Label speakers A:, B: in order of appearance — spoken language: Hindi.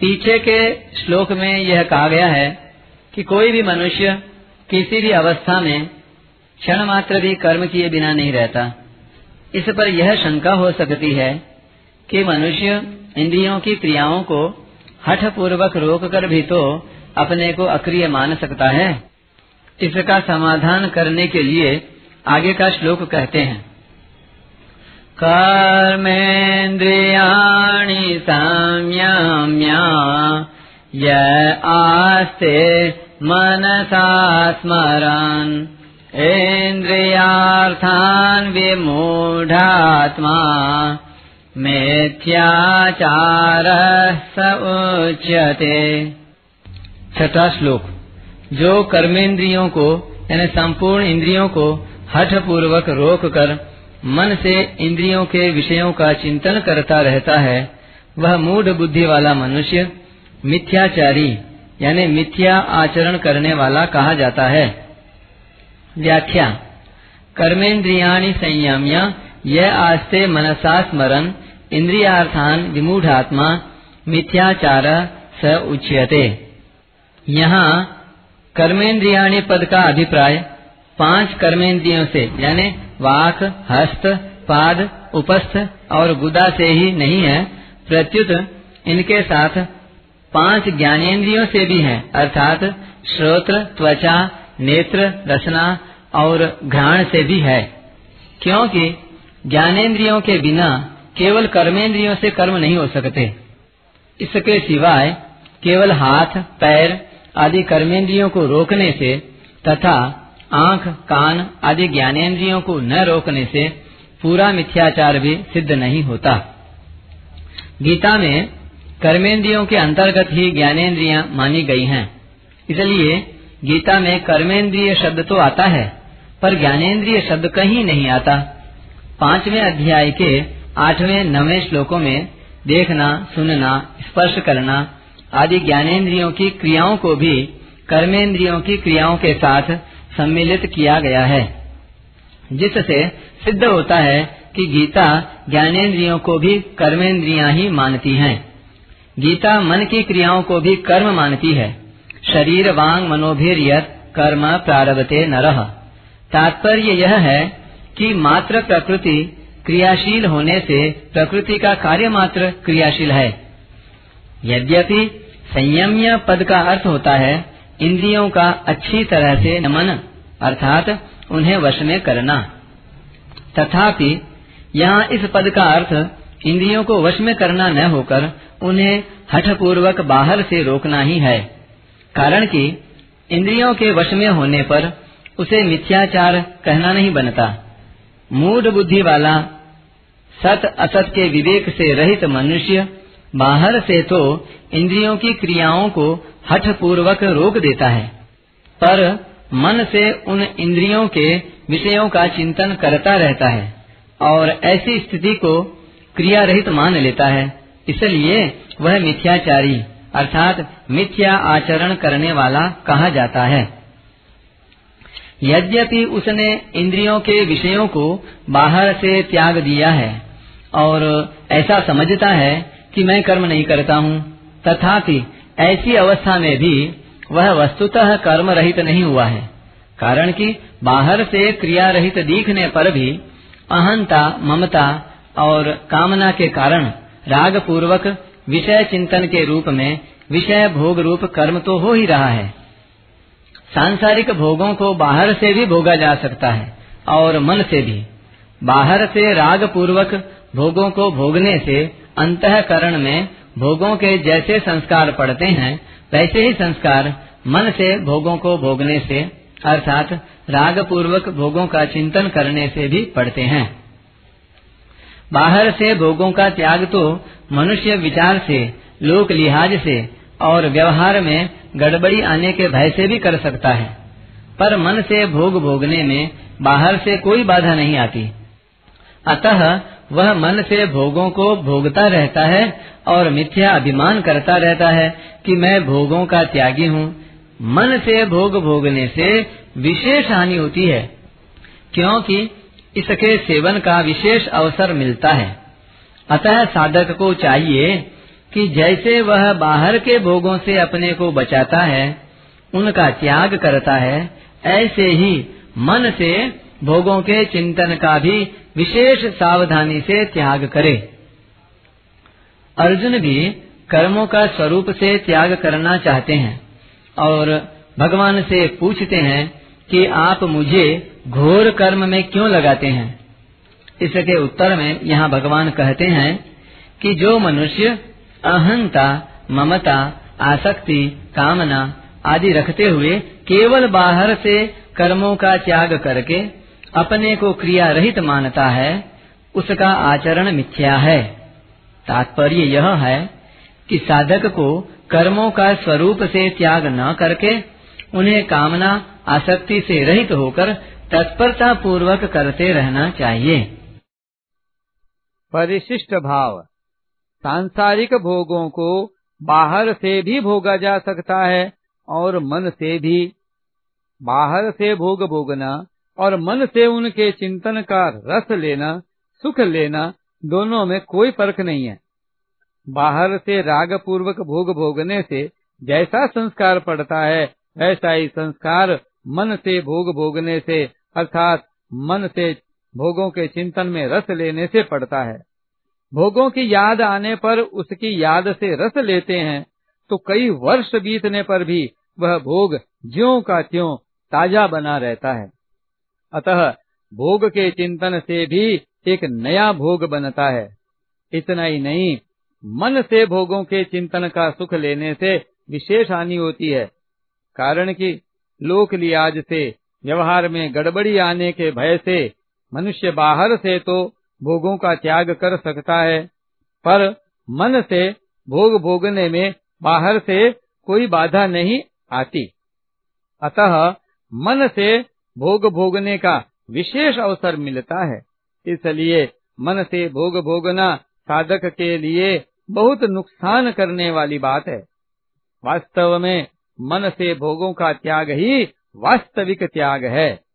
A: पीछे के श्लोक में यह कहा गया है कि कोई भी मनुष्य किसी भी अवस्था में क्षण मात्र भी कर्म किए बिना नहीं रहता। इस पर यह शंका हो सकती है कि मनुष्य इंद्रियों की क्रियाओं को हठ पूर्वक रोक कर भी तो अपने को अक्रिय मान सकता है। इसका समाधान करने के लिए आगे का श्लोक कहते हैं। कर्मेन्द्रियाणि संयम्या य आस्ते मनसा स्मरन् इन्द्रियार्थान् विमूढात्मा मिथ्याचार स उच्यते। छठा श्लोक। जो कर्मेंद्रियों को, यानी संपूर्ण इंद्रियों को हठ पूर्वक रोक कर मन से इंद्रियों के विषयों का चिंतन करता रहता है, वह मूढ़ बुद्धि वाला मनुष्य मिथ्याचारी, यानी मिथ्या आचरण करने वाला कहा जाता है। व्याख्या कर्मेन्द्रियाणि संयम्य यह आस्ते मनसा स्मरण इंद्रियार्थान विमूढ़ात्मा, मिथ्याचार स उच्यते। यहाँ कर्मेन्द्रियाणि पद का अभिप्राय, पाँच कर्मेंद्रियों से, यानी वाक, हस्त, पाद, उपस्थ और गुदा से ही नहीं है, प्रत्युत इनके साथ पाँच ज्ञानेन्द्रियों से भी है, अर्थात श्रोत्र, त्वचा, नेत्र, रचना और घ्राण से भी है। क्योंकि ज्ञानेन्द्रियों के बिना केवल कर्मेंद्रियों से कर्म नहीं हो सकते। इसके सिवाय केवल हाथ, पैर आदि कर्मेंद्रियों को रोकने से तथा आँख, कान आदि ज्ञानेन्द्रियों को न रोकने से पूरा मिथ्याचार भी सिद्ध नहीं होता। गीता में कर्मेंद्रियों के अंतर्गत ही ज्ञानेन्द्रियाँ मानी गई हैं। इसलिए गीता में कर्मेंद्रिय शब्द तो आता है, पर ज्ञानेन्द्रिय शब्द कहीं नहीं आता। पाँचवें अध्याय के आठवें, नवे श्लोकों में देखना, सुनना, स्पर्श करना आदि ज्ञानेन्द्रियों की क्रियाओं को भी कर्मेंद्रियों की क्रियाओं के साथ सम्मिलित किया गया है। जिससे सिद्ध होता है कि गीता ज्ञानेन्द्रियों को भी कर्मेंद्रियाँ ही मानती हैं। गीता मन की क्रियाओं को भी कर्म मानती है। शरीर वांग मनोभीर कर्म प्रारभते नरह तात्पर्य यह है कि मात्र प्रकृति क्रियाशील होने से प्रकृति का कार्य मात्र क्रियाशील है। यद्यपि संयम्य पद का अर्थ होता है, इंद्रियों का अच्छी तरह से नमन, अर्थात उन्हें वश में करना। तथापि यहाँ इस पद का अर्थ इंद्रियों को वश में करना न होकर उन्हें हठपूर्वक बाहर से रोकना ही है। कारण कि इंद्रियों के वश में होने पर उसे मिथ्याचार कहना नहीं बनता। मूड बुद्धि वाला, सत असत के विवेक से रहित मनुष्य बाहर से तो इंद्रियों की क्रियाओं को हठ पूर्वक रोक देता है। पर मन से उन इंद्रियों के विषयों का चिंतन करता रहता है और ऐसी स्थिति को क्रिया रहित मान लेता है। इसलिए वह मिथ्याचारी, अर्थात मिथ्या आचरण करने वाला कहा जाता है। यद्यपि उसने इंद्रियों के विषयों को बाहर से त्याग दिया है और ऐसा समझता है कि मैं कर्म नहीं करता हूँ, तथापि ऐसी अवस्था में भी वह वस्तुतः कर्म रहित नहीं हुआ है, कारण कि बाहर से क्रिया रहित दिखने पर भी अहंता, ममता और कामना के कारण राग पूर्वक विषय चिंतन के रूप में विषय भोग रूप कर्म तो हो ही रहा है। सांसारिक भोगों को बाहर से भी भोगा जा सकता है और मन से भी। बाहर से राग पूर्वक भोगों को भोगने से अंतकरण में भोगों के जैसे संस्कार पड़ते हैं, वैसे ही संस्कार मन से भोगों को भोगने से, अर्थात राग पूर्वक भोगों का चिंतन करने से भी पड़ते हैं। बाहर से भोगों का त्याग तो मनुष्य विचार से, लोक लिहाज से और व्यवहार में गड़बड़ी आने के भय से भी कर सकता है। पर मन से भोग भोगने में बाहर से कोई बाधा नहीं आती। अतः वह मन से भोगों को भोगता रहता है और मिथ्या अभिमान करता रहता है कि मैं भोगों का त्यागी हूँ। मन से भोग भोगने से विशेष हानि होती है, क्योंकि इसके सेवन का विशेष अवसर मिलता है। अतः साधक को चाहिए कि जैसे वह बाहर के भोगों से अपने को बचाता है, उनका त्याग करता है, ऐसे ही मन से भोगों के चिंतन का भी विशेष सावधानी से त्याग करे। अर्जुन भी कर्मों का स्वरूप से त्याग करना चाहते हैं और भगवान से पूछते हैं कि आप मुझे घोर कर्म में क्यों लगाते हैं? इसके उत्तर में यहाँ भगवान कहते हैं कि जो मनुष्य अहंता, ममता, आसक्ति, कामना आदि रखते हुए केवल बाहर से कर्मों का त्याग करके अपने को क्रिया रहित मानता है, उसका आचरण मिथ्या है। तात्पर्य यह है कि साधक को कर्मों का स्वरूप से त्याग न करके उन्हें कामना, आसक्ति से रहित होकर तत्परता पूर्वक करते रहना चाहिए।
B: परिशिष्ट भाव। सांसारिक भोगों को बाहर से भी भोगा जा सकता है और मन से भी। बाहर से भोग भोगना और मन से उनके चिंतन का रस लेना, सुख लेना दोनों में कोई फ़र्क नहीं है। बाहर से राग पूर्वक भोग भोगने से जैसा संस्कार पड़ता है वैसा ही संस्कार मन से भोग भोगने से, अर्थात मन से भोगों के चिंतन में रस लेने से पड़ता है। भोगों की याद आने पर उसकी याद से रस लेते हैं तो कई वर्ष बीतने पर भी वह भोग ज्यो का त्यों ताज़ा बना रहता है। अतः भोग के चिंतन से भी एक नया भोग बनता है। इतना ही नहीं, मन से भोगों के चिंतन का सुख लेने से विशेष हानि होती है। कारण कि लोक लियाज से, व्यवहार में गड़बड़ी आने के भय से मनुष्य बाहर से तो भोगों का त्याग कर सकता है, पर मन से भोग भोगने में बाहर से कोई बाधा नहीं आती। अतः मन से भोग भोगने का विशेष अवसर मिलता है। इसलिए मन से भोग भोगना साधक के लिए बहुत नुकसान करने वाली बात है। वास्तव में मन से भोगों का त्याग ही वास्तविक त्याग है।